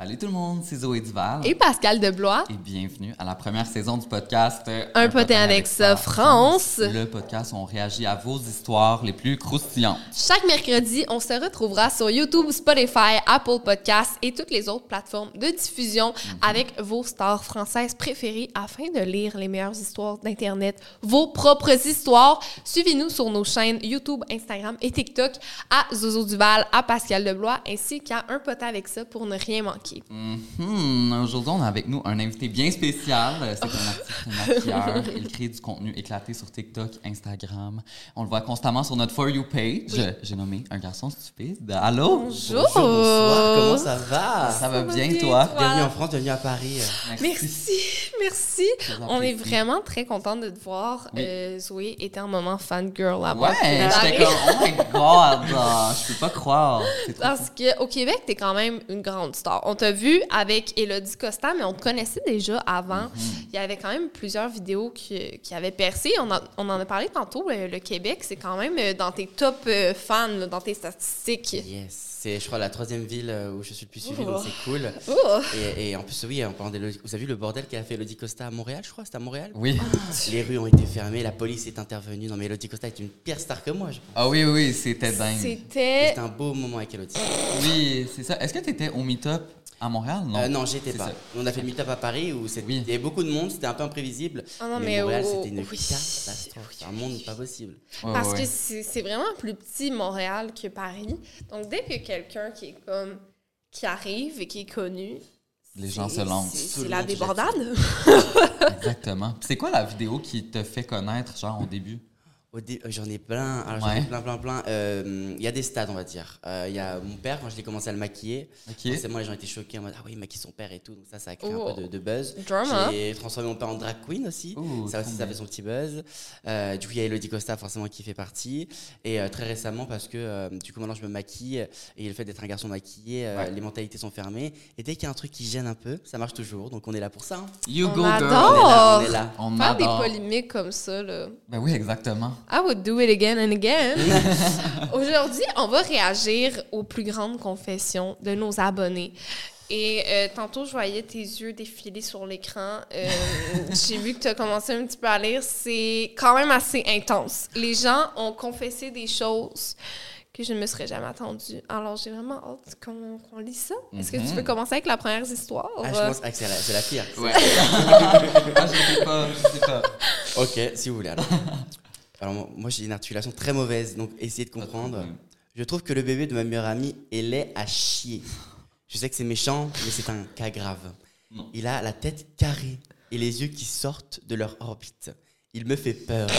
Salut tout le monde, c'est Zoé Duval. Et Pascal Deblois. Et bienvenue à la première saison du podcast euh, Un potin avec ça, France. Le podcast où on réagit à vos histoires les plus croustillantes. Chaque mercredi, on se retrouvera sur YouTube, Spotify, Apple Podcasts et toutes les autres plateformes de diffusion avec vos stars françaises préférées afin de lire les meilleures histoires d'Internet, vos propres histoires. Suivez-nous sur nos chaînes YouTube, Instagram et TikTok à Zozo Duval, à Pascal Deblois ainsi qu'à Un potin avec ça pour ne rien manquer. Mhm. Aujourd'hui, on a avec nous un invité bien spécial. Euh, C'est un artiste maquilleur. Il crée du contenu éclaté sur TikTok, Instagram. On le voit constamment sur notre For You page. J'ai nommé un garçon stupide. Allô? Bonjour! Bonsoir, comment ça va? Ça va bien, bien, toi? toi? Bienvenue en France, bienvenue à Paris. Merci, merci. On est vraiment très contente de te voir. Oui. Euh, Zoé était un moment fangirl là-bas. Ouais, j'étais comme, oh my god, je peux pas croire. Parce qu'au Québec, t'es quand même une grande star. On t'a vu avec Elodie Costa, mais on te connaissait déjà avant. Mm-hmm. Il y avait quand même plusieurs vidéos qui, qui avaient percé. On, a- on en a parlé tantôt. euh, le Québec, c'est quand même euh, dans tes top euh, fans, dans tes statistiques. Yes, c'est je crois la troisième ville où je suis le plus suivi, Oh. donc c'est cool. Oh. Et, et en plus, oui, en parlant d'Elodie- vous avez vu le bordel qu'a fait Elodie Costa à Montréal, je crois, c'était à Montréal? Oui. Les rues ont été fermées, la police est intervenue. Non mais Elodie Costa est une pire star que moi, je pense. Ah oui, oui, c'était dingue. C'était. C'était un beau moment avec Elodie. Oui, c'est ça. Est-ce que tu étais au meet-up? À Montréal? Non. Euh, non, j'étais pas. ça. On a fait le meet-up à Paris où c'était- Oui. il y avait beaucoup de monde, c'était un peu imprévisible. Ah non, mais Montréal, oh, c'était une oui. catastrophe. C'est un monde pas possible. Parce ouais. que c'est vraiment plus petit Montréal que Paris. Donc, dès que quelqu'un qui est comme. qui arrive et qui est connu. Les gens c'est- se lancent. c'est- la débordade. Exactement. C'est quoi la vidéo qui te fait connaître, genre, au début? Euh, J'en ai plein, alors, j'en Ouais. ai plein, plein, plein. Euh, Il y a des stades, on va dire. Euh, Il y a mon père, quand je l'ai commencé à le maquiller, Ok. forcément les gens étaient choqués en mode Ah oui, il maquille son père et tout. Donc ça, ça a créé Oh. un peu de, de buzz. J'ai transformé mon père en drag queen aussi. Ça aussi, ça fait son petit buzz. Euh, du coup, il y a Elodie Costa, forcément, qui fait partie. Et euh, très récemment, parce que euh, du coup, maintenant, je me maquille. Et le fait d'être un garçon maquillé, euh, Ouais. les mentalités sont fermées. Et dès qu'il y a un truc qui gêne un peu, ça marche toujours. Donc on est là pour ça. hein. You On go, adore. girl. On est là, on est là. On Faire des polémiques comme ça, là. Ben oui, exactement. I would do it again and again. Aujourd'hui, on va réagir aux plus grandes confessions de nos abonnés. Et euh, tantôt, je voyais tes yeux défiler sur l'écran. Euh, J'ai vu que tu as commencé un petit peu à lire. C'est quand même assez intense. Les gens ont confessé des choses que je ne me serais jamais attendue. Alors, j'ai vraiment hâte qu'on lise ça. Est-ce que tu Mhm. veux commencer avec la première histoire? Ah, je pense ah, que c'est la, la pire. Ouais. ah, je sais pas, je sais pas. Ok, si vous voulez. Alors, Alors, moi- j'ai une articulation très mauvaise, donc essayez de comprendre. Je trouve que le bébé de ma meilleure amie est laid à chier. Je sais que c'est méchant, mais c'est un cas grave. Non. Il a la tête carrée et les yeux qui sortent de leur orbite. Il me fait peur.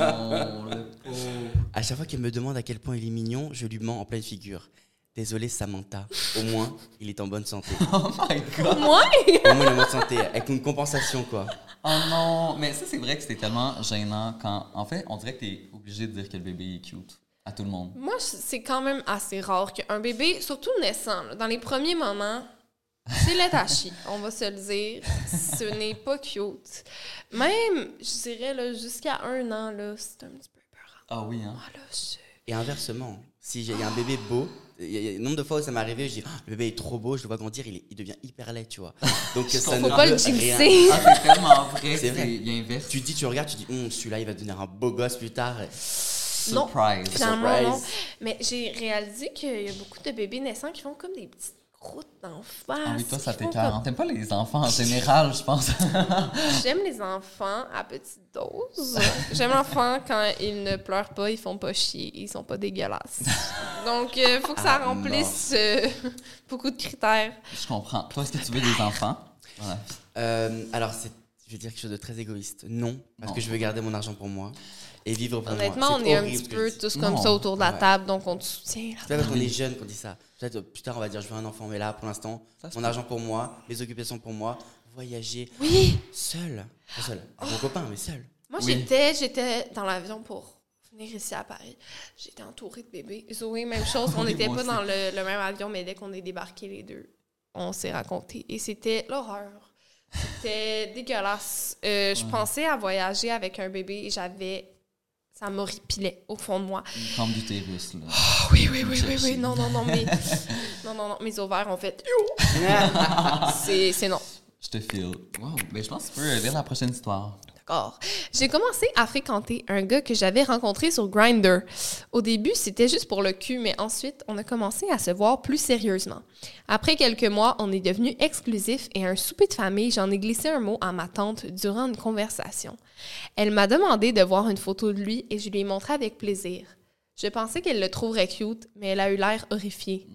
Oh, le pauvre. À chaque fois qu'elle me demande à quel point il est mignon, je lui mens en pleine figure. Désolé Samantha, au moins il est en bonne santé. Oh my god. Moi? Au moins il est en bonne santé, avec une compensation quoi. Oh non. Mais ça, c'est vrai que c'est tellement gênant quand. En fait, on dirait que t'es obligé de dire que le bébé est cute à tout le monde. Moi, c'est quand même assez rare qu'un bébé, surtout naissant, là, dans les premiers moments, c'est chier, on va se le dire. Ce n'est pas cute. Même, je dirais, là, jusqu'à un an, là, c'est un petit peu peur. Ah oui, hein. Ah, là, je- Et inversement, si j'ai un bébé beau, il y a- a nombre de fois où ça m'est arrivé, je dis, Ah, le bébé est trop beau, je le vois grandir, il, est- il devient hyper laid, tu vois. Donc ça Faut ne pas le jinxer. rien. Ah, c'est tellement vrai. C'est C'est vrai. Il y a inverse. Tu dis, tu regardes, tu dis, Hum, celui-là, il va devenir un beau gosse plus tard. Non. Surprise. Finalement, Surprise. non. Mais j'ai réalisé qu'il y a beaucoup de bébés naissants qui font comme des petites croûtes d'en face. Ah oui, toi, ça t'écœure. comme- T'aimes pas les enfants en général, je pense. J'aime les enfants à petite dose. J'aime l'enfant quand ils ne pleurent pas, ils font pas chier, ils sont pas dégueulasses. Donc, il faut que ça Ah, remplisse euh, beaucoup de critères. je comprends. Toi, est-ce que tu veux des enfants? Euh, alors, je vais dire quelque chose de très égoïste. Non, parce Non. que je veux garder mon argent pour moi et vivre pour Honnêtement, moi. on est un petit peu tous comme Non. ça autour de la Ouais. table, donc on te soutient. C'est parce qu'on est jeune qu'on dit ça. Peut-être euh, plus tard, on va dire je veux un enfant, mais là, pour l'instant, mon argent pour moi, mes occupations pour moi, voyager Oui! seul. Pas seul, avec mon copain, mais seul. Moi, Oui. j'étais, j'étais dans l'avion pour venir ici à Paris. J'étais entourée de bébés. Zoé, même chose. On n'était pas aussi. dans le, le même avion, mais dès qu'on est débarqués les deux, on s'est raconté. Et c'était l'horreur. C'était dégueulasse. Euh, Je pensais à voyager avec un bébé et j'avais... Ça m'horripilait au fond de moi. Une forme d'utérus, là. Ah oui, oui, oui, oui, oui. Non, non, non, mais... non, non, non. Mes ovaires ont fait... C'est non. Je te file. Wow. Ben, je pense que tu peux lire la prochaine histoire. J'ai commencé à fréquenter un gars que j'avais rencontré sur Grindr. Au début, c'était juste pour le cul, mais ensuite, on a commencé à se voir plus sérieusement. Après quelques mois, on est devenu exclusif et à un souper de famille, j'en ai glissé un mot à ma tante durant une conversation. Elle m'a demandé de voir une photo de lui et je lui ai montré avec plaisir. Je pensais qu'elle le trouverait cute, mais elle a eu l'air horrifiée.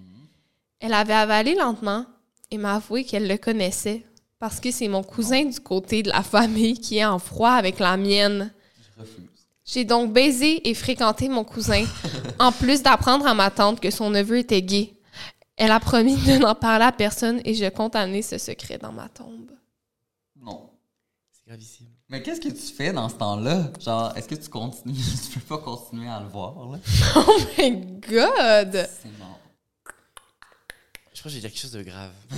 Elle avait avalé lentement et m'a avoué qu'elle le connaissait parce que c'est mon cousin du côté de la famille qui est en froid avec la mienne. Je refuse. J'ai donc baisé et fréquenté mon cousin, en plus d'apprendre à ma tante que son neveu était gay. Elle a promis de n'en parler à personne et je compte amener ce secret dans ma tombe. Non. C'est gravissime. Mais qu'est-ce que tu fais dans ce temps-là? Genre, est-ce que tu continues? tu peux pas continuer à le voir, là? Oh my god! C'est mort. Je crois que j'ai quelque chose de grave.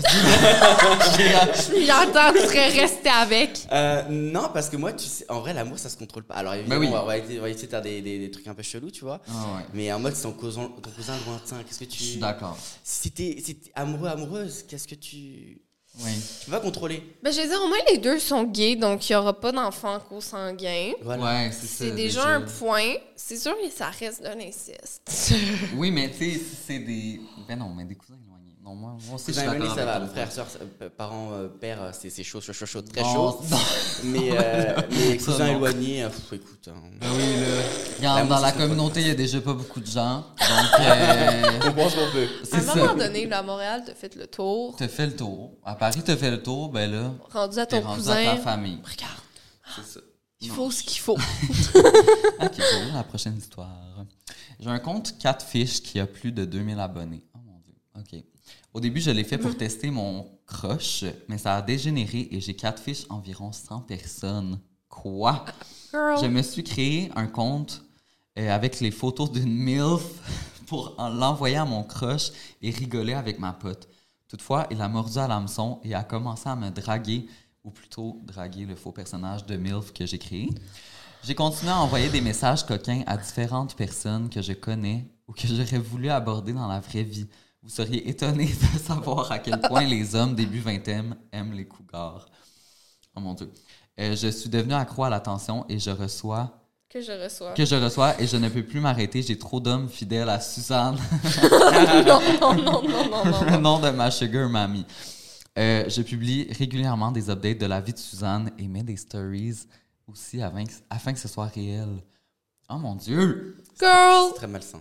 Je m'y attends, tu serais resté avec. Euh, non, parce que moi, tu sais, en vrai, l'amour, ça se contrôle pas. Alors, évidemment, oui. on, va, on va essayer, on va essayer de faire des, des- des trucs un peu chelous, tu vois. Ah ouais. Mais en mode, c'est ton cousin, ton cousin lointain. Qu'est-ce que tu. Je suis d'accord. Si t'es si amoureux, amoureuse, qu'est-ce que tu. Oui. Tu pas contrôler? Ben, je veux dire, au moins les deux sont gays, donc il n'y aura pas d'enfants consanguins. Voilà. Ouais, c'est ça. C'est déjà, un point. C'est sûr que ça reste de l'inceste. Oui, mais tu sais, si c'est des. Ben non, mais des cousins. Non, moi, moi d'accord ça va. Frère, soeur, euh, parents, euh, père, euh, c'est c'est chaud, chaud, chaud, chaud, très Non, chaud. Mais, euh, mais Ça, cousin non. éloigné, euh, pff, écoute. hein. Oui, là. Regarde, L'amour, dans la communauté, il y a déjà pas beaucoup de gens. Donc, euh, On pense qu'on peut. À c'est un moment donné, là, à Montréal, t'as fait le tour. T'as fait le tour. À Paris, t'as fait le tour, ben là, Rendu à ton rendu cousin. à ta famille. Regarde, C'est ça. il Non. faut ce qu'il faut. Ok, lire la prochaine histoire. J'ai un compte Catfish qui a plus de 2000 abonnés. Oh mon Dieu. OK. Au début, je l'ai fait pour tester mon crush, mais ça a dégénéré et j'ai Catfish environ 100 personnes. Quoi? Girl. Je me suis créé un compte euh, avec les photos d'une MILF pour en- l'envoyer à mon crush et rigoler avec ma pote. Toutefois, il a mordu à l'hameçon et a commencé à me draguer, ou plutôt draguer le faux personnage de MILF que j'ai créé. J'ai continué à envoyer des messages coquins à différentes personnes que je connais ou que j'aurais voulu aborder dans la vraie vie. Vous seriez étonné de savoir à quel point les hommes début vingtaine aiment les cougars. Oh mon Dieu. Euh, je suis devenu accro à l'attention et je reçois Que je reçois. que je reçois et je ne peux plus m'arrêter. J'ai trop d'hommes fidèles à Suzanne, non, non, non, non, non, non. le nom de ma sugar mamie. Euh, je publie régulièrement des updates de la vie de Suzanne et mets des stories aussi afin que, afin que ce soit réel. Oh mon Dieu! Girl! Très malsain.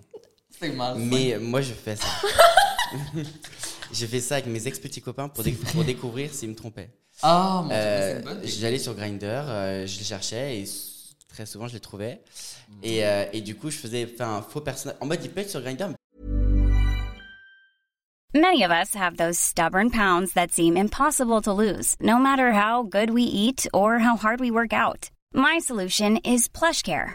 C'est mal. Mais euh, moi, je fais ça. J'ai fait ça avec mes ex-petits copains pour, dé- pour découvrir s'ils me trompaient. Ah mon Dieu, Euh, c'est une bonne idée. J'allais sur Grindr, euh, je les cherchais et s- très souvent je les trouvais. Mm. Et, euh, et du coup, je faisais enfin, un faux personnage. En mode, il peut être sur Grindr, Many of us have those stubborn pounds that seem impossible to lose, no matter how good we eat or how hard we work out. My solution is PlushCare.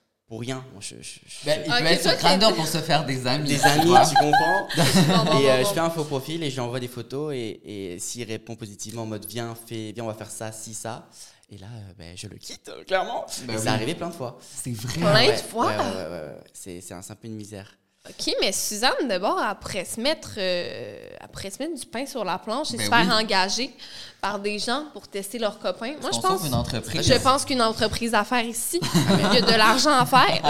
pour rien. Moi, je- je- je- Ben, il Ok, peut être sur Grindr pour se faire des amis. des tu amis, tu comprends Et euh, je fais un faux profil et je lui envoie des photos et, et s'il répond positivement en mode viens, fais, viens, on va faire ça, si, ça. Et là, euh, ben, je le quitte, euh, clairement. Ben et oui. c'est arrivé plein de fois. C'est vrai. Plein Ouais, de fois. ouais, ouais, ouais, ouais, ouais. C'est c'est un, c'est un peu une misère. OK, mais Suzanne, d'abord, après se mettre, euh, après se mettre du pain sur la planche et Ben se faire oui. engager par des gens pour tester leurs copains. Moi, je pense, une entreprise? je pense qu'une entreprise à faire ici, il y a de l'argent à faire.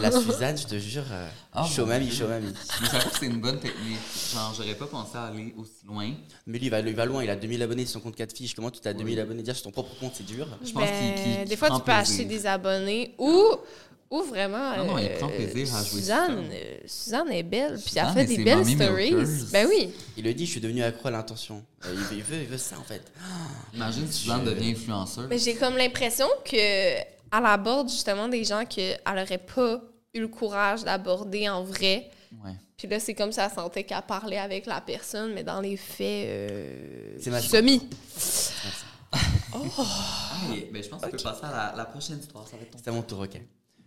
La Suzanne, je te jure, euh, Ah, chaud mon mamie, Dieu. chaud mamie. Mais j'avoue que c'est une bonne technique. Genre, j'aurais pas pensé à aller aussi loin. Mais lui, il va, il va loin, il a 2000 abonnés sur son compte 4 fiches. Comment tu as 2000 abonnés? Déjà sur ton propre compte, c'est dur. Je pense qu'il- des fois, tu peux acheter des abonnés ou, ou vraiment. Non, non, il euh, prend plaisir à jouer Suzanne, ça. euh, Suzanne est belle, puis Suzanne elle fait des belles stories. milkers. Ben oui. Il le dit, je suis devenu accro à l'intention. Euh, il, veut, il, veut, il veut ça, en fait. Imagine si Suzanne devient influenceuse. Mais j'ai comme l'impression que elle aborde justement des gens qu'elle aurait pas eu le courage d'aborder en vrai. Ouais. Puis là, c'est comme ça, elle sentait qu'elle parlait avec la personne, mais dans les faits, euh, C'est semi. Hey, ben, je pense qu'on peut passer à la, la prochaine histoire. Ça va être ton C'est à mon tour, ok.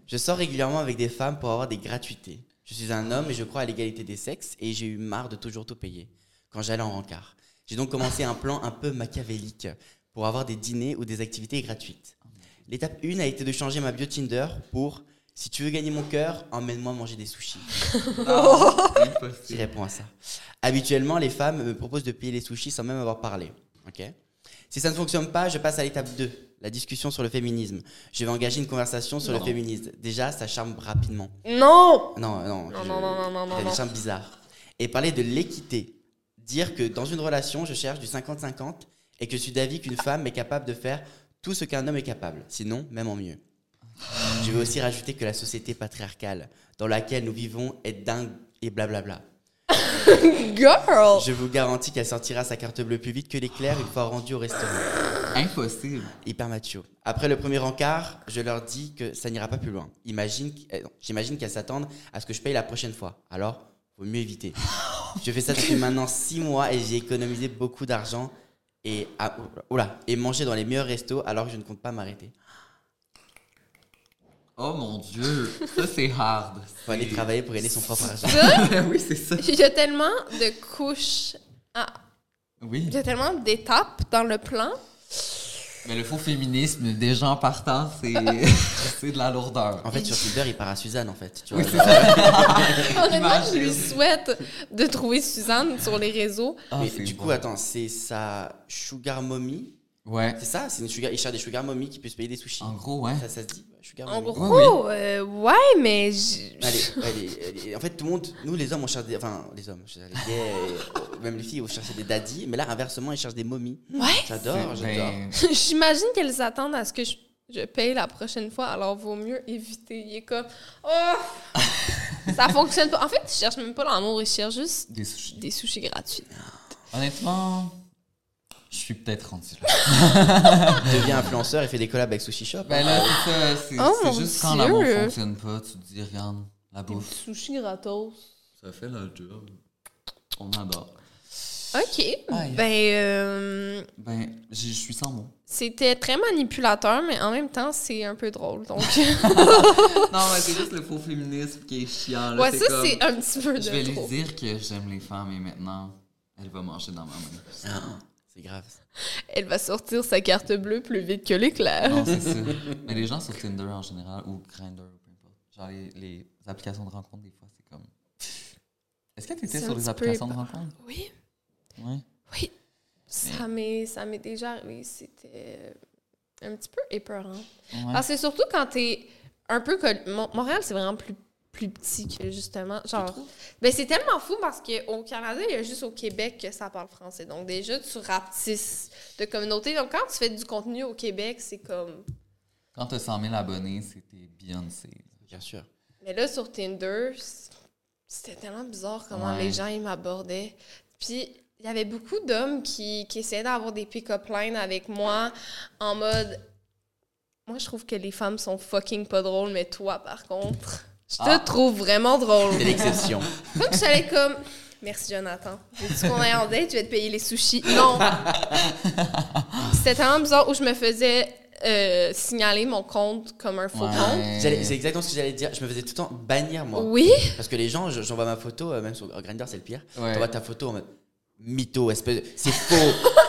Je sors régulièrement avec des femmes pour avoir des gratuités. Je suis un homme et je crois à l'égalité des sexes et j'ai eu marre de toujours tout payer quand j'allais en rencard. J'ai donc commencé un plan un peu machiavélique pour avoir des dîners ou des activités gratuites. L'étape 1 a été de changer ma bio Tinder pour si tu veux gagner mon cœur, emmène-moi manger des sushis. Qui Impossible. répond à ça Habituellement, les femmes me proposent de payer les sushis sans même avoir parlé. Ok? Si ça ne fonctionne pas, je passe à l'étape 2, la discussion sur le féminisme. Je vais engager une conversation sur le féminisme. Déjà, ça charme rapidement. Non! Non, non, Non, je- non, non, non, non, il y a non, des non. charmes bizarres. Et parler de l'équité. Dire que dans une relation, je cherche du 50-50 et que je suis d'avis qu'une femme est capable de faire tout ce qu'un homme est capable. Sinon, même en mieux. Je vais aussi rajouter que la société patriarcale dans laquelle nous vivons est dingue et blablabla. Girl! Je vous garantis qu'elle sortira sa carte bleue plus vite que l'éclair une fois rendue au restaurant. Impossible. Hyper macho. Après le premier encart, je leur dis que ça n'ira pas plus loin. Imagine, non, j'imagine qu'elles s'attendent à ce que je paye la prochaine fois. Alors, vaut mieux éviter. je fais ça depuis maintenant six mois et j'ai économisé beaucoup d'argent et ah, oula, et manger dans les meilleurs restos alors que je ne compte pas m'arrêter. Oh mon dieu, ça c'est hard. Faut aller travailler pour gagner son propre argent. Oui, c'est ça. il y a tellement de couches. Ah, Oui. il y a tellement d'étapes dans le plan. Mais le faux féminisme, des gens partant, c'est c'est de la lourdeur. En fait, sur Tinder, il part à Suzanne en fait. Tu Oui, vois. Honnêtement, je lui souhaite de trouver Suzanne sur les réseaux. Ah, Mais du bon. coup, attends, c'est sa sugar mommy? Ouais. C'est ça C'est une sugar, il cherche des sugar mommy qui se payer des sushis. En gros, ouais. Ça, ça se dit Sugar En mommy. gros, euh, ouais, mais. j- Allez, allez, allez. En fait, tout le monde, nous les hommes, on cherche des. Enfin, les hommes, les gays, et même les filles, on cherche des daddies, mais là, inversement, ils cherchent des momies. Ouais. J'adore, j'adore. J'imagine qu'elles s'attendent à ce que je, je paye la prochaine fois, alors vaut mieux éviter. Il est comme. Oh! Ça fonctionne pas. En fait, ils cherchent même pas l'amour, ils cherchent juste des sushis. des sushis gratuits. Honnêtement, je suis peut-être rendu là. Devient influenceur et fait des collabs avec Sushi Shop. Ben là, c'est ça. C'est Oh, juste quand l'amour fonctionne pas, tu te dis, regarde, la Des bouffe, sushis gratos. ça fait le job. On adore. OK. Aïe. Ben, euh, Ben, j'ai- je suis sans mots. c'était très manipulateur, mais en même temps, c'est un peu drôle. Donc, Non, mais c'est juste le faux féminisme qui est chiant. Là. ouais, C'est ça, comme, c'est un petit peu Je vais de lui trop. dire que j'aime les femmes et maintenant, elle va manger dans ma main. C'est grave. Elle va sortir sa carte bleue plus vite que l'éclair. Non, c'est ça. Mais les gens sur Tinder en général, ou Grindr, ou peu importe, genre les, les applications de rencontre, des fois, c'est comme. Est-ce que tu étais sur les applications de rencontre? Oui. Oui. Oui, ça m'est, ça m'est déjà arrivé. C'était un petit peu épeurant. Ouais. Parce que surtout quand t'es un peu... coll- Mon- Montréal, c'est vraiment plus, plus petit que justement. Genre, ben c'est tellement fou parce qu'au Canada, il y a juste au Québec que ça parle français. Donc déjà, tu rapetisses de communauté. Donc quand tu fais du contenu au Québec, c'est comme. Quand t'as 100 000 abonnés, c'était Beyoncé. Bien sûr. Mais là, sur Tinder, c'était tellement bizarre comment Ouais. les gens ils m'abordaient. Puis il y avait beaucoup d'hommes qui, qui essayaient d'avoir des pick-up lines avec moi en mode. Moi, je trouve que les femmes sont fucking pas drôles, mais toi, par contre, je te Ah. trouve vraiment drôle. C'est l'exception. Donc, je suis comme. Merci, Jonathan. Veux-tu qu'on aille en date? Je vais te payer les sushis. Non! C'était tellement bizarre où je me faisais euh, signaler mon compte comme un faux Ouais. compte. C'est exactement ce que j'allais dire. Je me faisais tout le temps bannir, moi. Oui! Parce que les gens, je- j'envoie ma photo, euh, même sur Grindr, c'est le pire. Ouais. T'envoies ta photo en mode mytho, espèce de- C'est faux.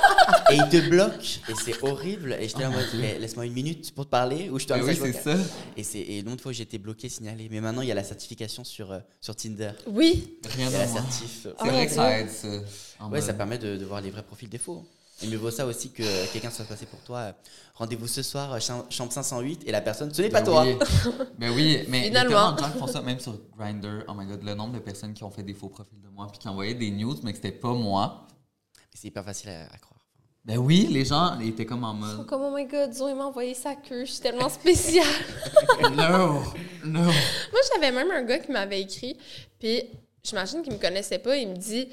et ils te bloquent. Et c'est horrible. Et j'étais là en mode, Eh, laisse-moi une minute pour te parler. Ou je te un oui, message c'est ça. Et, c'est, et l'autre fois, j'ai été bloqué, signalé. Mais maintenant, il y a la certification sur, euh, sur Tinder. Oui! Rien Il la certif. C'est vrai que ça Dieu. aide, Ouais, ça permet de, de voir les vrais profils des faux. Il me vaut ça aussi que quelqu'un soit passé pour toi. Rendez-vous ce soir, euh, cham- chambre 508, et la personne, ce n'est pas Ben toi. oui. Ben oui, mais il y a Finalement. gens qui font ça, même sur Grindr. Oh my god, le nombre de personnes qui ont fait des faux profils de moi puis qui envoyaient des news, mais que c'était pas moi. C'est hyper facile à, à croire. Ben oui, les gens étaient comme en Ils sont mode. comme, oh my god, Zoé m'a envoyé sa queue, je suis tellement spéciale. No, no. Moi, j'avais même un gars qui m'avait écrit, puis j'imagine qu'il me connaissait pas, il me dit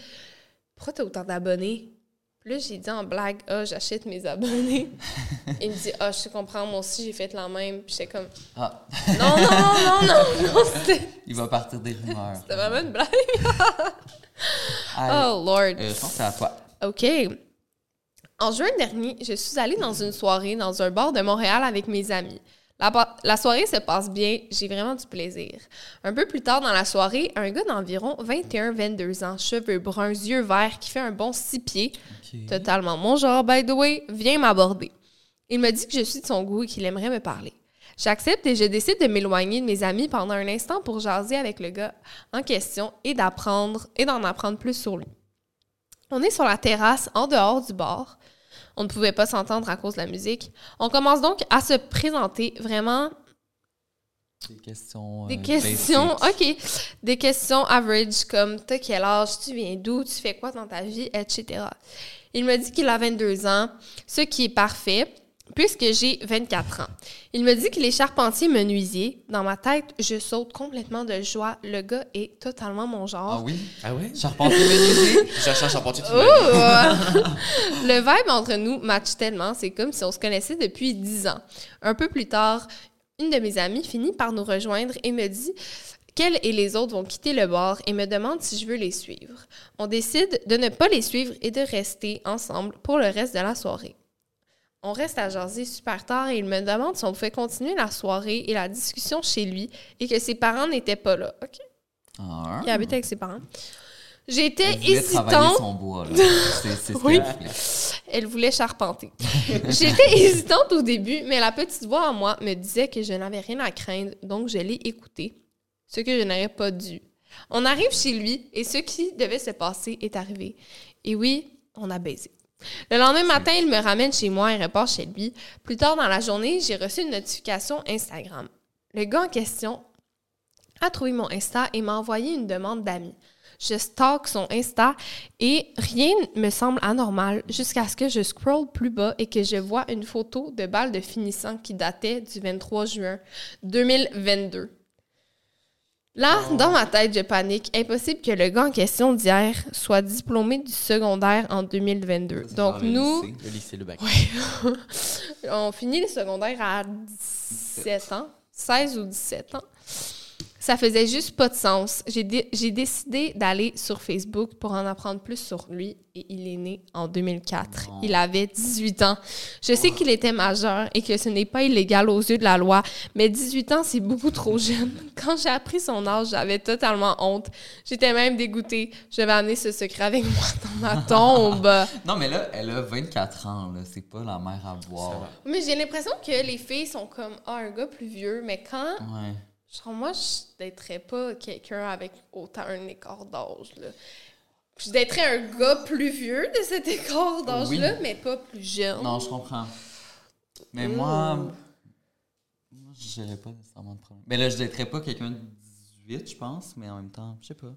Pourquoi t'as autant d'abonnés? Puis Là, j'ai dit en blague Ah, j'achète mes abonnés. il me dit Ah, je te comprends, moi aussi, j'ai fait la même. Puis j'étais comme Ah, Non, non, non, non, non, non, c'était il va partir des rumeurs. c'était vraiment une blague. Oh, Lord. Euh, je pense que c'est à toi. OK. En juin dernier, je suis allée dans une soirée dans un bar de Montréal avec mes amis. La, soirée se passe bien, j'ai vraiment du plaisir. Un peu plus tard dans la soirée, un gars d'environ 21-22 ans, cheveux bruns, yeux verts, qui fait un bon six pieds, totalement mon genre, by the way, vient m'aborder. Il me dit que je suis de son goût et qu'il aimerait me parler. J'accepte et je décide de m'éloigner de mes amis pendant un instant pour jaser avec le gars en question et d'apprendre et d'en apprendre plus sur lui. On est sur la terrasse en dehors du bar. On ne pouvait pas s'entendre à cause de la musique. On commence donc à se présenter vraiment Des questions. des euh, questions, basiques. OK, des questions average comme t'as quel âge, tu viens d'où, tu fais quoi dans ta vie, etc. Il me dit qu'il a 22 ans, ce qui est parfait puisque j'ai 24 ans. Il me dit qu'il est charpentier menuisier. Dans ma tête, je saute complètement de joie. Le gars est totalement mon genre. Ah oui? Ah ouais? Charpentier menuisier? Je cherche un charpentier vie. le vibe entre nous match tellement, c'est comme si on se connaissait depuis 10 ans. Un peu plus tard, une de mes amies finit par nous rejoindre et me dit qu'elle et les autres vont quitter le bar et me demande si je veux les suivre. On décide de ne pas les suivre et de rester ensemble pour le reste de la soirée. On reste à jaser super tard et il me demande si on pouvait continuer la soirée et la discussion chez lui et que ses parents n'étaient pas là. OK? Ah. Il habite avec ses parents. J'étais hésitante. son bois, là. Ce Oui. Elle voulait charpenter. J'étais hésitante au début, mais la petite voix en moi me disait que je n'avais rien à craindre, donc je l'ai écouté, ce que je n'aurais pas dû. On arrive chez lui et ce qui devait se passer est arrivé. Et oui, on a baisé. Le lendemain matin, il me ramène chez moi et repart chez lui. Plus tard dans la journée, j'ai reçu une notification Instagram. Le gars en question a trouvé mon Insta et m'a envoyé une demande d'amis. Je stalk son Insta et rien ne me semble anormal jusqu'à ce que je scroll plus bas et que je vois une photo de balle de finissant qui datait du 23 juin 2022. Là, dans ma tête, je panique. Impossible que le gars en question d'hier soit diplômé du secondaire en 2022. C'est Donc le nous, lycée. Le lycée, le bac. on finit le secondaire à 17 ans, 16 ou 17 ans. Ça faisait juste pas de sens. J'ai dé- j'ai décidé d'aller sur Facebook pour en apprendre plus sur lui et il est né en 2004. Non. Il avait 18 ans. Je sais qu'il était majeur et que ce n'est pas illégal aux yeux de la loi, mais 18 ans, c'est beaucoup trop jeune. Quand j'ai appris son âge, j'avais totalement honte. J'étais même dégoûtée. Je vais amener ce secret avec moi dans ma tombe. Non, mais là, elle a 24 ans. C'est pas la mère à boire. Mais j'ai l'impression que les filles sont comme ah un gars plus vieux, mais quand Ouais. Genre moi je daterais pas quelqu'un avec autant un écart d'âge là. Je daterais un gars plus vieux de cet écart d'âge là, Oui. mais pas plus jeune. Non, je comprends. Mais Mm. moi, moi je dirais pas nécessairement de problème. Mais là, je daterais pas quelqu'un de vite, je pense, mais en même temps, je sais pas.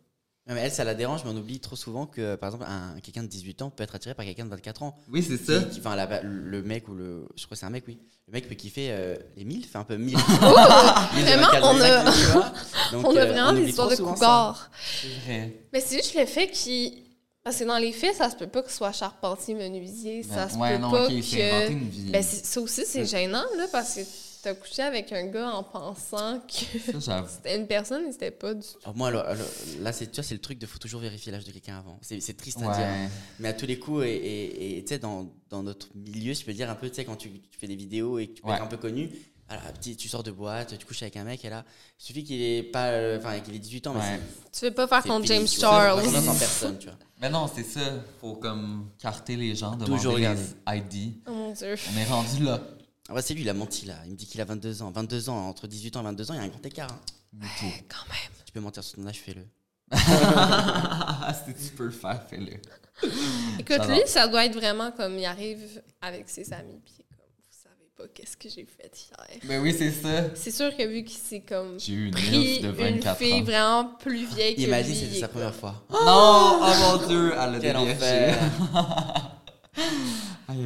Non, mais elle, ça la dérange, mais on oublie trop souvent que, par exemple, un, quelqu'un de 18 ans peut être attiré par quelqu'un de 24 ans. Oui, c'est ça. Qui- qui- Enfin, la- le mec ou le. Je crois que c'est un mec, oui. Le mec peut kiffer euh, les 1000, fait un peu 1000. Vraiment, on a- Donc, on a vraiment des histoires de vrai. Mais c'est juste le fait qu'il. Parce que dans les faits, ça se peut pas que ce soit charpentier, menuisier. ça Ben, se ouais, peut non, pas que. Ben, c'est- ça aussi, c'est gênant, là, parce que t'as couché avec un gars en pensant que Ça, c'était une personne et c'était pas du tout. Alors, moi, alors, alors, là, c'est, tu vois, c'est le truc de faut toujours vérifier l'âge de quelqu'un avant. C'est, c'est triste à Ouais. dire. Mais à tous les coups, et- tu sais, dans, dans notre milieu, je peux dire un peu, tu sais, quand tu, tu fais des vidéos et que tu peux Ouais. être un peu connu, alors, petit, tu sors de boîte, tu couches avec un mec, et là, il suffit qu'il ait pas, euh, enfin, qu'il ait 18 ans, mais Ouais. Tu veux pas faire ton James. Charles. Moi, je en personne, tu vois. Mais non, c'est ça. Faut comme carter les gens, demander Toujours les. ID. Oh mon dieu. On est rendu là. Ah ouais, c'est lui, il a menti là. Il me dit qu'il a 22 ans. 22 ans, entre 18 ans et 22 ans, il y a un grand écart. hein. Mytho. Quand même. Tu peux mentir sur ton âge, fais-le. Si tu peux le faire, fais-le. Écoute, lui, ça doit être vraiment comme il arrive avec ses amis, puis comme, vous savez pas qu'est-ce que j'ai fait hier. Ben oui, c'est ça. C'est sûr que vu qu'il s'est comme J'ai eu une pris de une 24 fille ans. vraiment plus vieille que Il m'a lui, dit que c'était sa première fois. Non! Oh mon dieu! Elle a Quel enfer.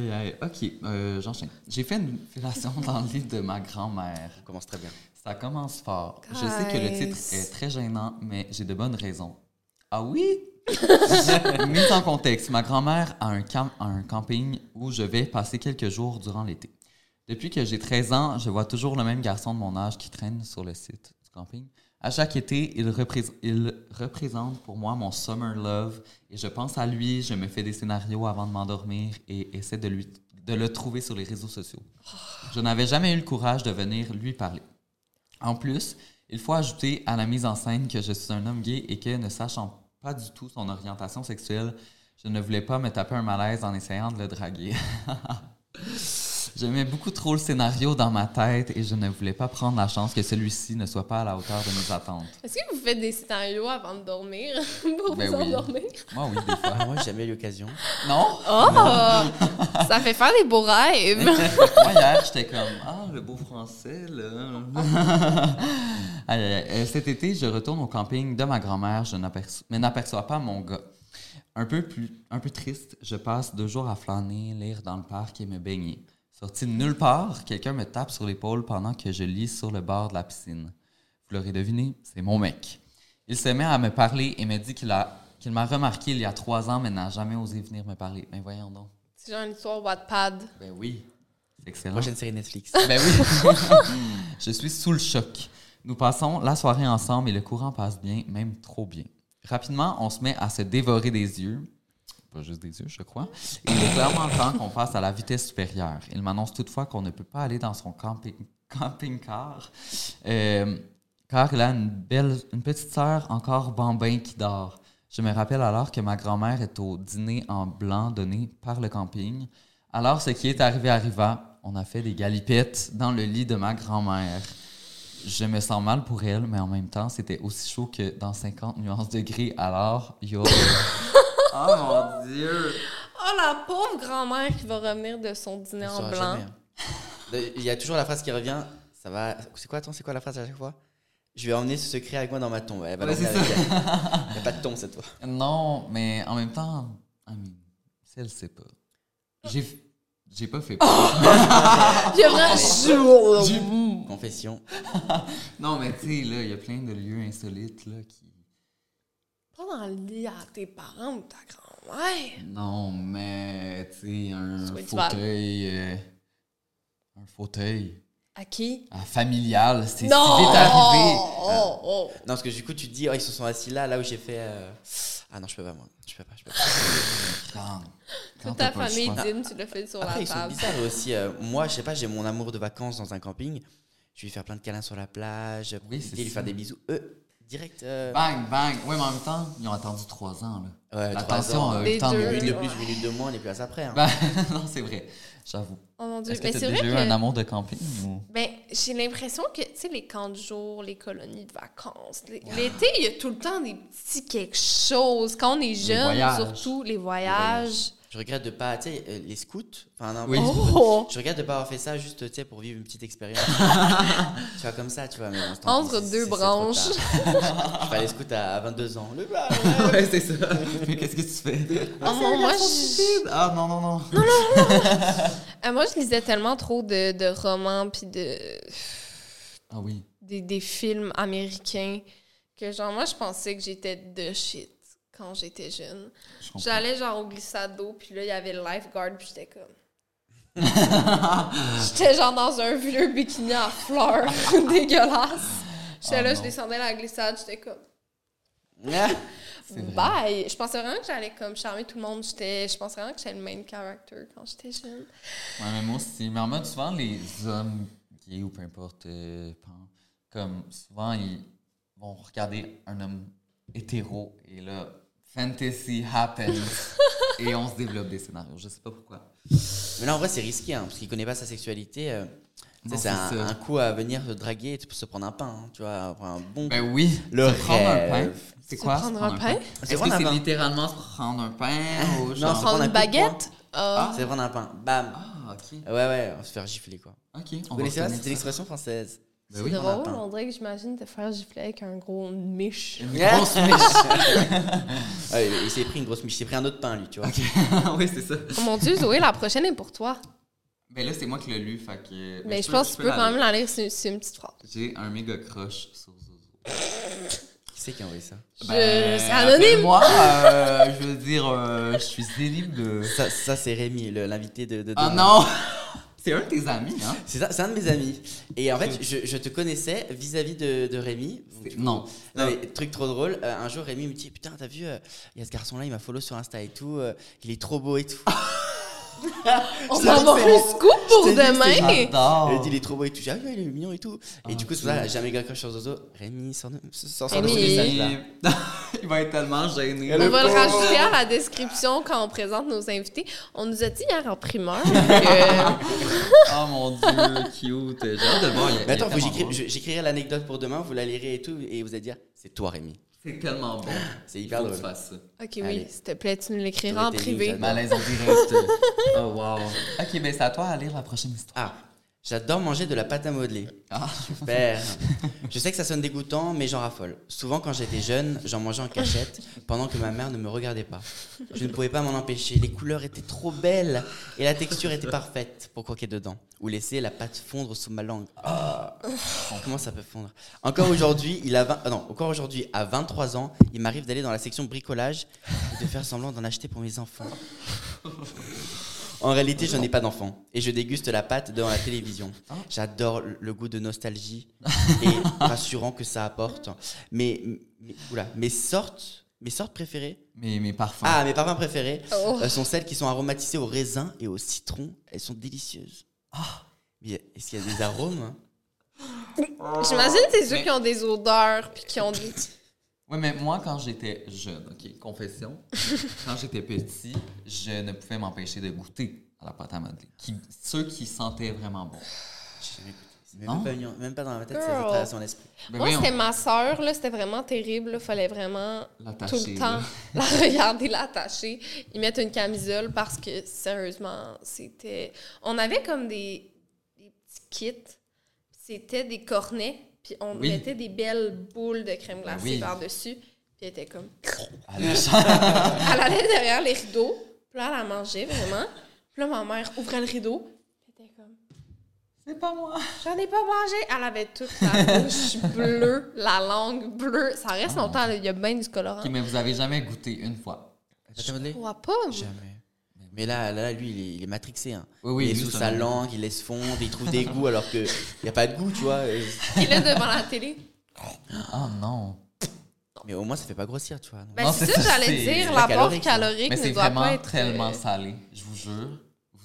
Aïe, aïe. OK, euh, j'enchaîne. J'ai fait une fellation dans le lit de ma grand-mère. On commence très bien. Ça commence fort. Je sais que le titre est très gênant, mais j'ai de bonnes raisons. Ah oui? Mise en contexte, ma grand-mère a un, camp, un camping où je vais passer quelques jours durant l'été. Depuis que j'ai 13 ans, je vois toujours le même garçon de mon âge qui traîne sur le site du camping. À chaque été, il, représ- il représente pour moi mon summer love et je pense à lui, je me fais des scénarios avant de m'endormir et essaie de le trouver sur les réseaux sociaux. Je n'avais jamais eu le courage de venir lui parler. En plus, il faut ajouter à la mise en scène que je suis un homme gay et que, ne sachant pas du tout son orientation sexuelle, je ne voulais pas me taper un malaise en essayant de le draguer. J'aimais beaucoup trop le scénario dans ma tête et je ne voulais pas prendre la chance que celui-ci ne soit pas à la hauteur de mes attentes. Est-ce que vous faites des scénarios avant de dormir? Pour Ben vous oui. endormir? Moi, oui, des fois. Ah, moi, j'ai jamais eu l'occasion. Non? Oh! ça fait faire des beaux rêves. Moi, hier, j'étais comme Ah, le beau français, là. Aïe, aïe, aïe. Euh, Cet été, je retourne au camping de ma grand-mère, je n'aperçois- mais n'aperçois pas mon gars. Un peu, plus, un peu triste, je passe deux jours à flâner, lire dans le parc et me baigner. Sorti de nulle part, quelqu'un me tape sur l'épaule pendant que je lis sur le bord de la piscine. Vous l'aurez deviné, c'est mon mec. Il se met à me parler et me dit qu'il a qu'il m'a remarqué il y a trois ans, mais n'a jamais osé venir me parler. Mais voyons donc. C'est genre une histoire Wattpad. Ben oui, c'est excellent. Prochaine série Netflix. Ben oui. je suis sous le choc. Nous passons la soirée ensemble et le courant passe bien, même trop bien. Rapidement, on se met à se dévorer des yeux. Pas juste des yeux, je crois. Il est clairement temps qu'on passe à la vitesse supérieure. Il m'annonce toutefois qu'on ne peut pas aller dans son camping- camping-car. euh, car il a une belle, une petite sœur encore bambin qui dort. Je me rappelle alors que ma grand-mère est au dîner en blanc donné par le camping. Alors, ce qui est arrivé arriva. On a fait des galipettes dans le lit de ma grand-mère. Je me sens mal pour elle, mais en même temps, c'était aussi chaud que dans 50 nuances degrés. Alors, yo. Oh mon Dieu! Oh, la pauvre grand-mère qui va revenir de son dîner en blanc. jamais, hein. Il y a toujours la phrase qui revient. Ça va. C'est quoi, attends, c'est quoi la phrase à chaque fois? Je vais emmener ce secret avec moi dans ma tombe. Elle va Ouais, l'emmener c'est avec elle. Il n'y a pas de tombe cette fois. Non, mais en même temps, I mean, si elle sait pas. J'ai. J'ai pas fait peur. Il y a vraiment... Confession. non, mais tu sais, là, il y a plein de lieux insolites, là, qui. Pas dans le lit à tes parents ou ta grand-mère. Non, mais, tu sais, un Soit fauteuil. euh, un fauteuil. À qui? ah, familial, c'est vite Non! arrivé. Oh, oh. Non, parce que du coup, tu te dis, oh, ils se sont assis là, là où j'ai fait. euh, Ah non, je peux pas, moi. Je peux pas, je peux pas. Quand- Toute ta famille dîne, tu le fais sur Après, la ils sont table. bizarres aussi. euh, moi, je sais pas, j'ai mon amour de vacances dans un camping. Je vais lui faire plein de câlins sur la plage. Oui, c'est lui faire des bisous. Eux, direct. euh, Bang, bang. Ouais, mais en même temps, ils ont attendu trois ans, là. ouais, Attention, trois ans. euh, Les le temps deux. de- Une minute de plus, une minute de moins, on est plus à ça après. hein. Ben, non, c'est vrai. J'avoue. Oh mon dieu. Est-ce que c'est vrai déjà eu que... un amour de camping ou... Ben, j'ai l'impression que, tu sais, les camps de jour, les colonies de vacances, l'été, il y a tout le temps des petits quelque chose. Quand on est jeune, surtout, les voyages. Je regrette de pas, tu sais, euh, les scouts. Enfin, non, Oui. Oh! Je regrette de pas avoir fait ça juste, tu sais, pour vivre une petite expérience. tu vois, comme ça, tu vois. Mais bon, Entre deux branches. je fais les scouts à, à 22 ans. Le bas, ouais, c'est ça. Mais qu'est-ce que tu fais? Oh, non, moi, je... Ah non, non, non. Ah, moi, je lisais tellement trop de, de romans puis de Ah oui. des, des films américains que genre moi je pensais que j'étais de shit quand j'étais jeune. J'allais genre au glissade d'eau puis là il y avait le lifeguard puis j'étais comme J'étais genre dans un vieux bikini à fleurs dégueulasse. J'étais Oh là, non. je descendais la glissade, j'étais comme Ah, bye. Je pensais vraiment que j'allais comme charmer tout le monde. J'étais, je pensais vraiment que j'étais le main character quand j'étais jeune. Ouais, mais moi aussi. Mais en mode, souvent, les hommes gays ou peu importe, euh, comme souvent, ils vont regarder un homme hétéro et là, fantasy happens et on se développe des scénarios. Je sais pas pourquoi. Mais là, en vrai, c'est risqué, hein, parce qu'il connaît pas sa sexualité. euh, c'est un, ça. un coup à venir se draguer et se prendre un pain, hein, tu vois, un bon. Ben oui. Le se prendre un pain. rêve. C'est quoi? se prendre un pain? Est-ce que prendre un c'est pain. littéralement se prendre un pain ou Non, genre... se Prendre un une poing. baguette? Ah. C'est prendre un pain. Bam. Ah, ok. Ouais, ouais, on va se faire gifler, quoi. Ok. Vous on va connaissez pas retenir cette ça. expression française C'est oui. drôle, on dirait que j'imagine te faire gifler avec un gros miche. Une grosse miche. Ah, il, s'est pris une grosse miche, il s'est pris un autre pain, lui, tu vois. oui, c'est ça. Oh mon dieu, Zoé, la prochaine est pour toi. Ben là, c'est moi qui l'ai lu, fait que... Mais je pense que tu peux quand même la lire, c'est une petite phrase. J'ai un méga crush sur Zozo. Qui c'est qui a envoyé ça? Je- Ben, c'est anonyme. Moi, euh, je veux dire, euh, je suis célib de. Ça, ça, c'est Rémi, le- l'invité de. de Ah demain. non! C'est un de tes amis, hein? C'est ça, c'est un de mes amis. Et en fait, je, je te connaissais vis-à-vis de, de Rémi. Donc, Non. Non, mais truc trop drôle. euh, un jour, Rémi me dit Putain, t'as vu, euh, il y a ce garçon-là, il m'a follow sur Insta et tout. euh, il est trop beau et tout. On va avoir un scoop pour demain. J'adore. Elle dit Il est trop beau et tout. J'ai dit, Ah, ouais, il est mignon et tout. Et Ah, du coup, c'est ça, j'ai un méga crush sur Zozo. Rémi, sors, sors, message-là. Il va être tellement gêné. On Le va le rajouter à la description quand on présente nos invités. On nous a dit hier en primeur que Oh mon dieu, cute. J'ai hâte de le voir. Mais attends, j'écrirai l'anecdote pour demain, vous la lirez et tout, et vous allez dire C'est toi, Rémi. C'est tellement bon. C'est hyper faut que tu drôle. fasses ça. OK, oui, s'il te plaît, tu nous l'écriras en privé. Malaise en direct. oh wow. Ok, ben c'est à toi à lire la prochaine histoire. Ah, j'adore manger de la pâte à modeler. Ah. Super. Je sais que ça sonne dégoûtant, mais j'en raffole. Souvent, quand j'étais jeune, j'en mangeais en cachette pendant que ma mère ne me regardait pas. Je ne pouvais pas m'en empêcher. Les couleurs étaient trop belles et la texture était parfaite pour croquer dedans ou laisser la pâte fondre sous ma langue. Ah, comment ça peut fondre? Encore aujourd'hui, il a 20 ah non, encore aujourd'hui, à 23 ans, il m'arrive d'aller dans la section bricolage et de faire semblant d'en acheter pour mes enfants. En réalité, je n'ai pas d'enfant et je déguste la pâte devant la télévision. J'adore le- goût de nostalgie et rassurant que ça apporte. Mais, mais- oula, mes sortes, mes sortes préférées, Mes, mes parfums. ah, mes parfums préférés Oh. euh, sont celles qui sont aromatisées au raisin et au citron. Elles sont délicieuses. Ah. Mais est-ce qu'il y a des arômes hein? J'imagine c'est ceux qui ont des odeurs puis qui ont des Ouais, mais moi, quand j'étais jeune, ok, confession, quand j'étais petit, je ne pouvais m'empêcher de goûter à la pâte à modeler. Qui, ceux qui sentaient vraiment bon. C'est Non? Même, pas même pas dans ma tête, ça mon esprit. Ben Moi, c'était ma sœur, là, c'était vraiment terrible. Il fallait vraiment tout le temps là. la regarder, l'attacher. Ils mettent une camisole parce que, sérieusement, c'était... On avait comme des, des petits kits. C'était des cornets, puis on Oui. mettait des belles boules de crème glacée oui. par-dessus. Puis elle était comme... Ah, le- Elle allait derrière les rideaux, puis là, elle la mangeait vraiment. Puis là, ma mère ouvrait le rideau. puis Elle était comme... C'est pas moi. J'en ai pas mangé. Elle avait toute la bouche bleue, la langue bleue. Ça reste longtemps, là. il y a bien du colorant. Ok, mais vous avez jamais goûté une fois? Je vois pas. moi. Jamais. Mais là, là, lui, il est, il est matrixé. Hein. Oui, oui, il est lui, sous c'est sa langue, il laisse fondre, il trouve des goûts alors qu'il n'y a pas de goût, tu vois. Il est devant la télé. Oh non. Mais au moins, ça fait pas grossir, tu vois. Ben, c'est c'est ça, j'allais c'est- dire. c'est L'apport calorique, calorique Mais ne c'est doit vraiment pas être. tellement euh, salé. Je vous jure.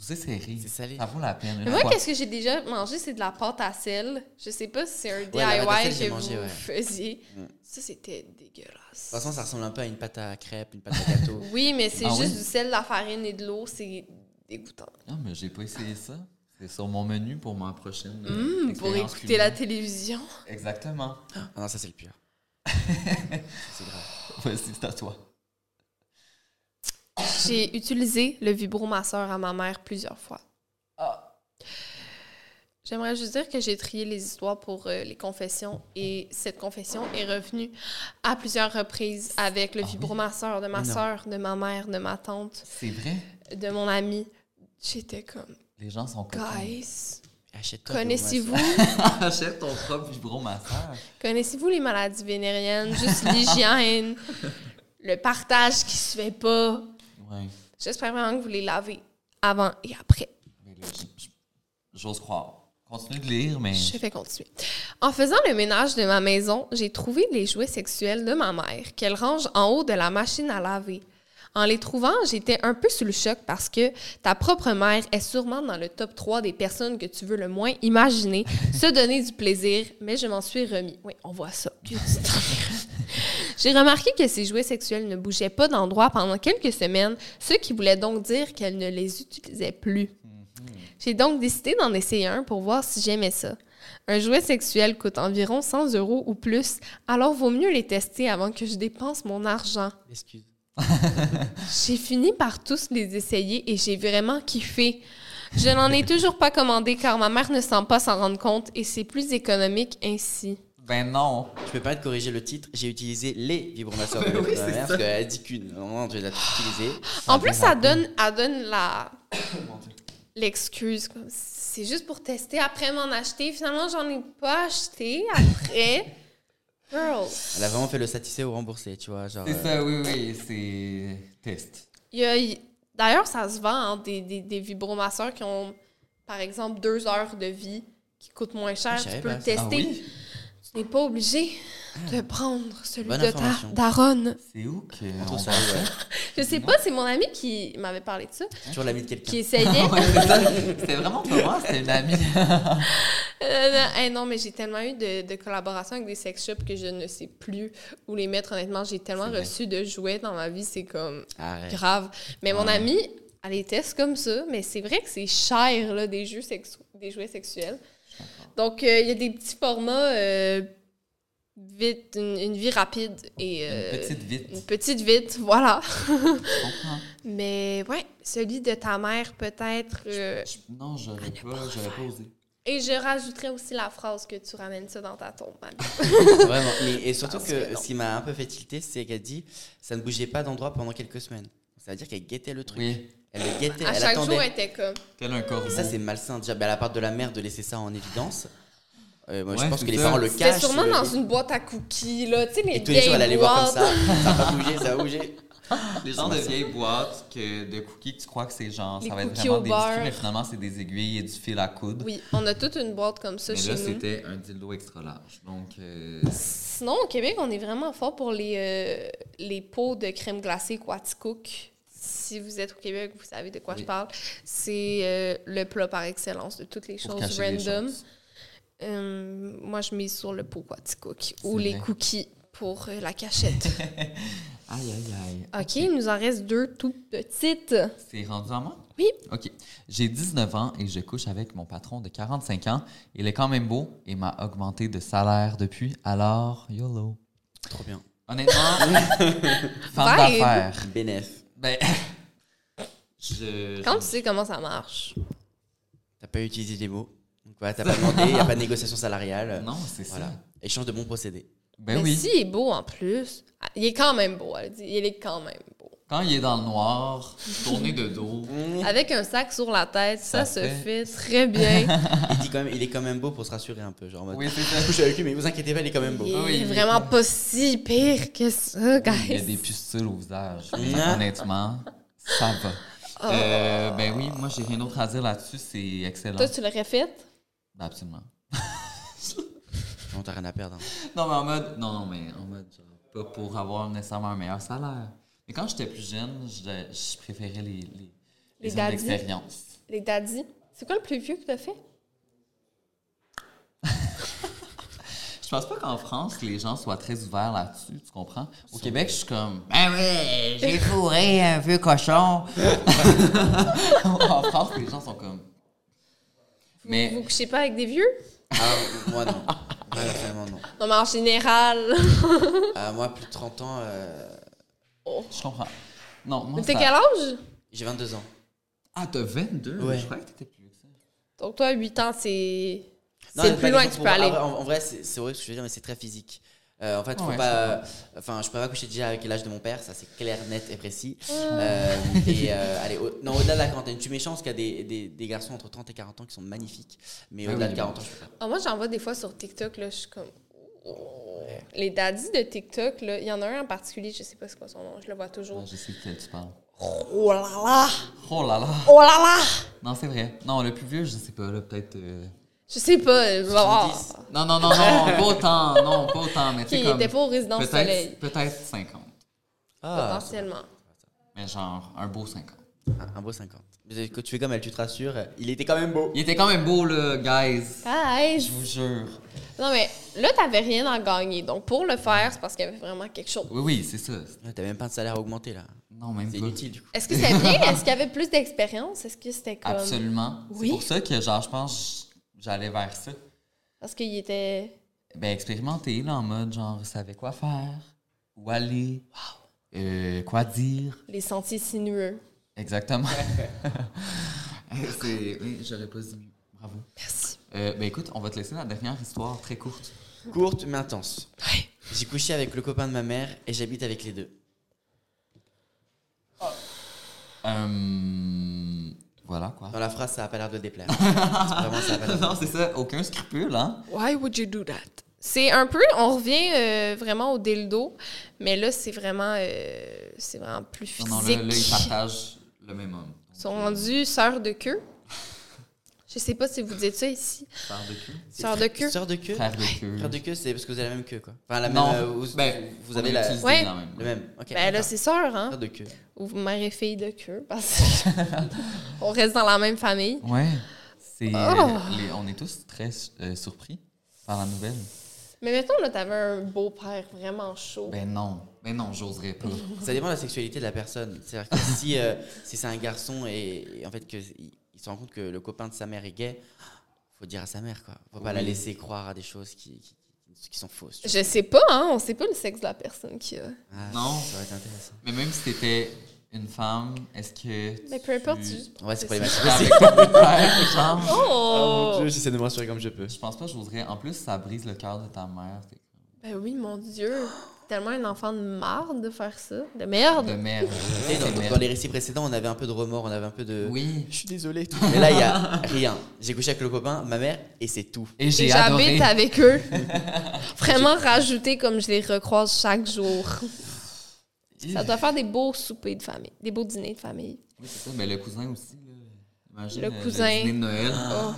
Vous essayerez. C'est salé. Ça vaut la peine. Mais moi, qu'est-ce que j'ai déjà mangé, c'est de la pâte à sel. Je sais pas si c'est un Ouais, DIY j'ai que mangé, vous ouais. faisiez. Mm. Ça, c'était De dégueulasse. toute façon, ça ressemble un peu à une pâte à crêpes, une pâte à gâteau. Oui, mais c'est Ah juste oui? du sel, de la farine et de l'eau. C'est dégoûtant. Ah, mais j'ai pas essayé ça. C'est sur mon menu pour ma prochaine. euh, Hum, pour écouter la télévision. Exactement. Ah non, ça, c'est le pire. C'est grave. Vas-y, c'est à toi. J'ai utilisé le vibromasseur à ma mère plusieurs fois. J'aimerais juste dire que j'ai trié les histoires pour euh, les confessions et cette confession est revenue à plusieurs reprises avec le vibromasseur de ma soeur, de ma mère, de ma tante, C'est vrai? de mon ami. J'étais comme, Les gens sont guys, connaissez-vous? Achète ton propre vibromasseur. connaissez-vous les maladies vénériennes, juste l'hygiène, le partage qui se fait pas? Ouais. J'espère vraiment que vous les lavez avant et après. J'ose croire. Continue de lire, mais. Je vais continuer. En faisant le ménage de ma maison, j'ai trouvé les jouets sexuels de ma mère qu'elle range en haut de la machine à laver. En les trouvant, j'étais un peu sous le choc parce que ta propre mère est sûrement dans le top 3 des personnes que tu veux le moins imaginer se donner du plaisir, mais je m'en suis remis. Oui, on voit ça. J'ai remarqué que ces jouets sexuels ne bougeaient pas d'endroit pendant quelques semaines, ce qui voulait donc dire qu'elle ne les utilisait plus. J'ai donc décidé d'en essayer un pour voir si j'aimais ça. Un jouet sexuel coûte environ 100 euros ou plus, alors vaut mieux les tester avant que je dépense mon argent. Excuse. J'ai fini par tous les essayer et j'ai vraiment kiffé. Je n'en ai toujours pas commandé car ma mère ne semble pas s'en rendre compte et c'est plus économique ainsi. Ben non. Je peux pas te corriger le titre. J'ai utilisé les vibromasseurs de Oui, ma mère parce qu'elle dit qu'une. Non, je l'ai utilisé. En plus, ça donne, elle donne la l'excuse. C'est juste pour tester après m'en acheter. Finalement, j'en ai pas acheté après. Girl. Elle a vraiment fait le satisfait ou remboursé, tu vois. Genre, C'est euh, ça, oui, oui. C'est. Test. A- D'ailleurs, ça se vend, hein, des, des, des vibromasseurs qui ont, par exemple, deux heures de vie, qui coûtent moins cher. Je savais tu peux le tester. Ah oui? Tu n'es pas obligé de prendre celui Bonne de ta information. daronne. C'est où que. on trouve ça, ouais. Je sais pas, c'est mon ami qui m'avait parlé de ça, Toujours l'ami de quelqu'un. qui essayait. Ouais, c'est ça. C'était vraiment pas moi, c'était une amie. Euh, non, hey, non, mais j'ai tellement eu de, de collaborations avec des sex shops que je ne sais plus où les mettre. Honnêtement, j'ai tellement C'est vrai. reçu de jouets dans ma vie, c'est comme Arrête. grave. Mais mon Ouais. amie, elle les teste comme ça, mais c'est vrai que c'est cher, là, des, jeux sexu- des jouets sexuels. Donc, euh, il y a des petits formats euh, vite, une, une vie rapide et... euh, Une petite vite. Une petite vite, voilà. Je comprends. Mais ouais, celui de ta mère, peut-être. euh, Je- Non, j'aurais pas, j'aurais pas osé. Et je rajouterais aussi la phrase que tu ramènes ça dans ta tombe. Vraiment. Mais, et surtout que, que ce qui m'a un peu fait tilter, c'est qu'elle dit ça ne bougeait pas d'endroit pendant quelques semaines. Ça veut dire qu'elle guettait le truc. Oui. Elle le guettait, À elle chaque attendait. jour, elle était comme. Tel un corbeau. Et ça, c'est malsain. Déjà, ben, à la part de la mère de laisser ça en évidence. Euh, moi, je pense que les parents le C'était cachent. sûrement le- dans une boîte à cookies, là. Tu sais, les Et tous les jours, elle allait voir comme ça. Ça va pas bouger, ça va bouger. Les genres de vieilles boîtes que, de cookies que tu crois que c'est genre, Les ça va être cookies vraiment au des beurre. biscuits, mais finalement, c'est des aiguilles et du fil à coudre. Oui, on a toute une boîte comme ça mais chez là, nous. c'était un dildo extra large. Donc, euh, Sinon, au Québec, on est vraiment fort pour les, euh, les pots de crème glacée Quaticook. Si vous êtes au Québec, vous savez de quoi Oui. je parle. C'est euh, le plat par excellence de toutes les pour choses cacher random. choses. Euh, moi, je mise sur le pot Quaticook ou C'est les vrai. cookies pour euh, la cachette. Aïe, aïe, aïe. OK, il nous en reste deux tout petites. C'est rendu à moi? Oui. OK. J'ai 19 ans et je couche avec mon patron de 45 ans. Il est quand même beau et m'a augmenté de salaire depuis. Alors, YOLO. Trop bien. Honnêtement, femme d'affaires. Bénef. Ben, je... Quand tu sais comment ça marche. T'as pas utilisé les mots. Donc, voilà, t'as pas demandé, il n'y a pas de négociation salariale. Non, c'est Voilà. ça. Échange de bons procédés. Ben Mais oui. si il est beau en plus, ah, il est quand même beau, elle dit. Il est quand même beau. Quand il est dans le noir, tourné de dos. Avec un sac sur la tête, ça, Ça se fait- fait très bien. Il, dit quand même, il est quand même beau pour se rassurer un peu. Genre, mode, Oui, c'est je ça. couche avec lui, mais vous inquiétez pas, il est quand même beau. Il Ah oui, est il est vraiment pas si pire que ça, guys. Il y a des pustules au visage. Mm. Honnêtement, ça va. Oh. Euh, ben oui, moi, j'ai rien d'autre à dire là-dessus. C'est excellent. Toi, tu l'aurais fait? Ben, absolument. Non, t'as rien à perdre. hein. Non, mais en mode. Non, non, mais en mode, genre, pas pour avoir nécessairement un meilleur salaire. Mais quand j'étais plus jeune, je, je préférais les, les, Les les d'expérience. Les daddies? C'est quoi le plus vieux que t'as fait? Je pense pas qu'en France, les gens soient très ouverts là-dessus, tu comprends? Au Québec, je suis comme, ben oui, j'ai fourré un vieux cochon. en France, les gens sont comme. Mais Vous couchez pas avec des vieux? Ah, moi non. Ouais, vraiment non. Non, mais en général. Ah, moi, plus de 30 ans. euh, je comprends. Non, moi, Mais ça- quel âge? J'ai 22 ans. Ah, t'as 22? Ouais. Je croyais que t'étais plus vieux que ça. Donc, toi, 8 ans, c'est. Non, le plus loin que tu peux aller. En, en vrai, c'est c'est horrible ce que je veux dire, mais c'est très physique. Euh, en fait, faut Ouais, pas. Enfin, je pourrais pas coucher déjà avec l'âge de mon père, ça c'est clair, net et précis. Ah. Euh, et euh, allez, au- non, au-delà de la quarantaine, méchant parce qu'il y a des, des, des garçons entre 30 et 40 ans qui sont magnifiques, mais Ah au-delà oui, de 40 ans, je peux pas. Ah, moi, j'en vois des fois sur TikTok, là, je suis comme. Les daddies de TikTok, là, il y en a un en particulier, je sais pas c'est quoi son nom, je le vois toujours. Ah, je sais de quel tu parles. Oh là là! Oh là là! Oh là là! Non, c'est vrai. Non, le plus vieux, je sais pas, là, peut-être. Je sais pas. 70. Non, non, non, non, pas autant. Non, pas autant, mais tu Qui sais, comme. était pas au résidence soleil, Peut-être peut-être 50. Ah, potentiellement. Mais genre, un beau 50. un, un beau 50. Mais quand tu fais comme elle, tu te rassures, il était quand même beau. Il était quand même beau, là, guys. Guys! Je vous jure. Non, mais là, t'avais rien à gagner. Donc, pour le faire, c'est parce qu'il y avait vraiment quelque chose. Oui, oui, c'est ça. T'as même pas de salaire à augmenter là. Non, même C'est pas. inutile du coup. Est-ce que c'était bien? Est-ce qu'il y avait plus d'expérience? Est-ce que c'était comme. Absolument. Oui. C'est pour ça que, genre, je pense j'allais vers ça. Parce qu'il était. Ben, expérimenter, là, en mode, genre, savait quoi faire, où aller, euh, quoi dire. Les sentiers sinueux. Exactement. c'est... Oui, j'aurais pas dit mieux. Bravo. Merci. Euh, ben, écoute, on va te laisser la dernière histoire très courte. Courte mais intense. J'ai couché avec le copain de ma mère et j'habite avec les deux. Euh, Voilà, quoi. Dans la phrase, ça a pas l'air de déplaire. Vraiment, ça a pas l'air. non, c'est ça. Aucun scrupule, hein? Why would you do that? C'est un peu, on revient euh, vraiment au dildo, mais là, c'est vraiment, euh, c'est vraiment plus Non, physique. non, là, là, ils partagent le même homme. Ils sont rendus sœurs de queue. Je sais pas si vous dites ça ici. Frère de queue. Sœurs de queue. Sœur de queue Frère de queue. Frère de queue, c'est parce que vous avez la même queue, quoi. Enfin, la même. Non, euh, vous, ben, vous avez la, Ouais. la même. le même. Ok. Ben là, c'est sœur, hein? Sœur de queue. Ou mère et fille de queue, parce qu'on reste dans la même famille. Ouais. C'est, Oh. les- on est tous très euh, surpris par la nouvelle. Mais mettons, là, t'avais un beau-père vraiment chaud. Ben non. Ben non, j'oserais pas. Ça dépend de la sexualité de la personne. C'est-à-dire que si, euh, si c'est un garçon et, et en fait que il, se rend compte que le copain de sa mère est gay, faut dire à sa mère quoi. Faut pas la laisser croire à des choses qui, qui, sont fausses. Je sais pas, hein? On sait pas le sexe de la personne qui a. Ah, Non. Ça va être intéressant. Mais même si t'étais une femme, est-ce que. Mais peu importe, tu- tu- Ouais, c'est problématique Avec aussi. genre? Oh! mon Dieu, j'essaie de me rassurer comme je peux. Je pense pas que j'oserais. En plus, ça brise le cœur de ta mère. Ben oui, mon Dieu. Tellement un enfant de marde de faire ça. De merde. De merde. Dans, dans merde. les récits précédents, on avait un peu de remords, on avait un peu de. Oui. Je suis désolé. tout. Mais là, il y a rien. J'ai couché avec le copain, ma mère, et c'est tout. Et j'ai j'habite avec eux. Vraiment rajouté comme je les recroise chaque jour. Ça doit faire des beaux soupers de famille, des beaux dîners de famille. Oui, c'est ça. Mais le cousin aussi. Là. Imagine Le euh, cousin. dîner de Noël Oh.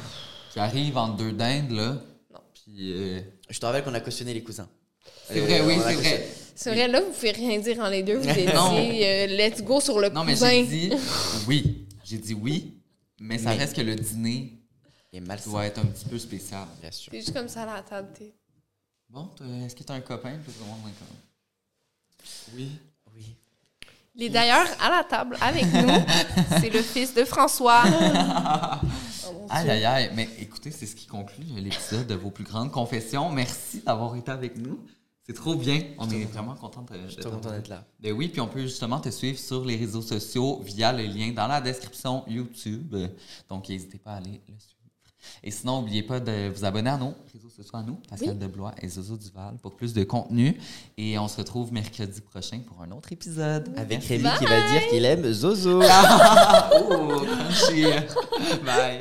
qui arrive entre deux dindes, là. Non. Puis. euh, Je te rappelle qu'on a cautionné les cousins. C'est Euh, vrai, oui, on a c'est vrai. C'est vrai, là, vous pouvez rien dire en les deux. Vous étiez Non. euh, let's go sur le Non, mais cousin. j'ai dit oui. J'ai dit oui. Mais ça Mais- reste que le dîner Et mal doit être un petit peu spécial. bien sûr. T'es juste comme ça à la table. t'es- Bon, est-ce que t'as un copain? Puis tout le monde est comme- Oui. Oui. Il est d'ailleurs à la table avec nous. C'est le fils de François. Oh, Aïe, aïe, aïe. Mais écoutez, c'est ce qui conclut l'épisode de vos plus grandes confessions. Merci d'avoir été avec nous. C'est trop bien. On est vraiment contents de, Je suis trop content d'être là. Ben oui, puis on peut justement te suivre sur les réseaux sociaux via le lien dans la description YouTube. Donc, n'hésitez pas à aller le suivre. Et sinon, n'oubliez pas de vous abonner à nos réseaux sociaux à nous, Pascal Deblois et Zozo Duval, pour plus de contenu. Et on se retrouve mercredi prochain pour un autre épisode. Avec Rémi qui va dire qu'il aime Zozo. oh, crunchy. Bye.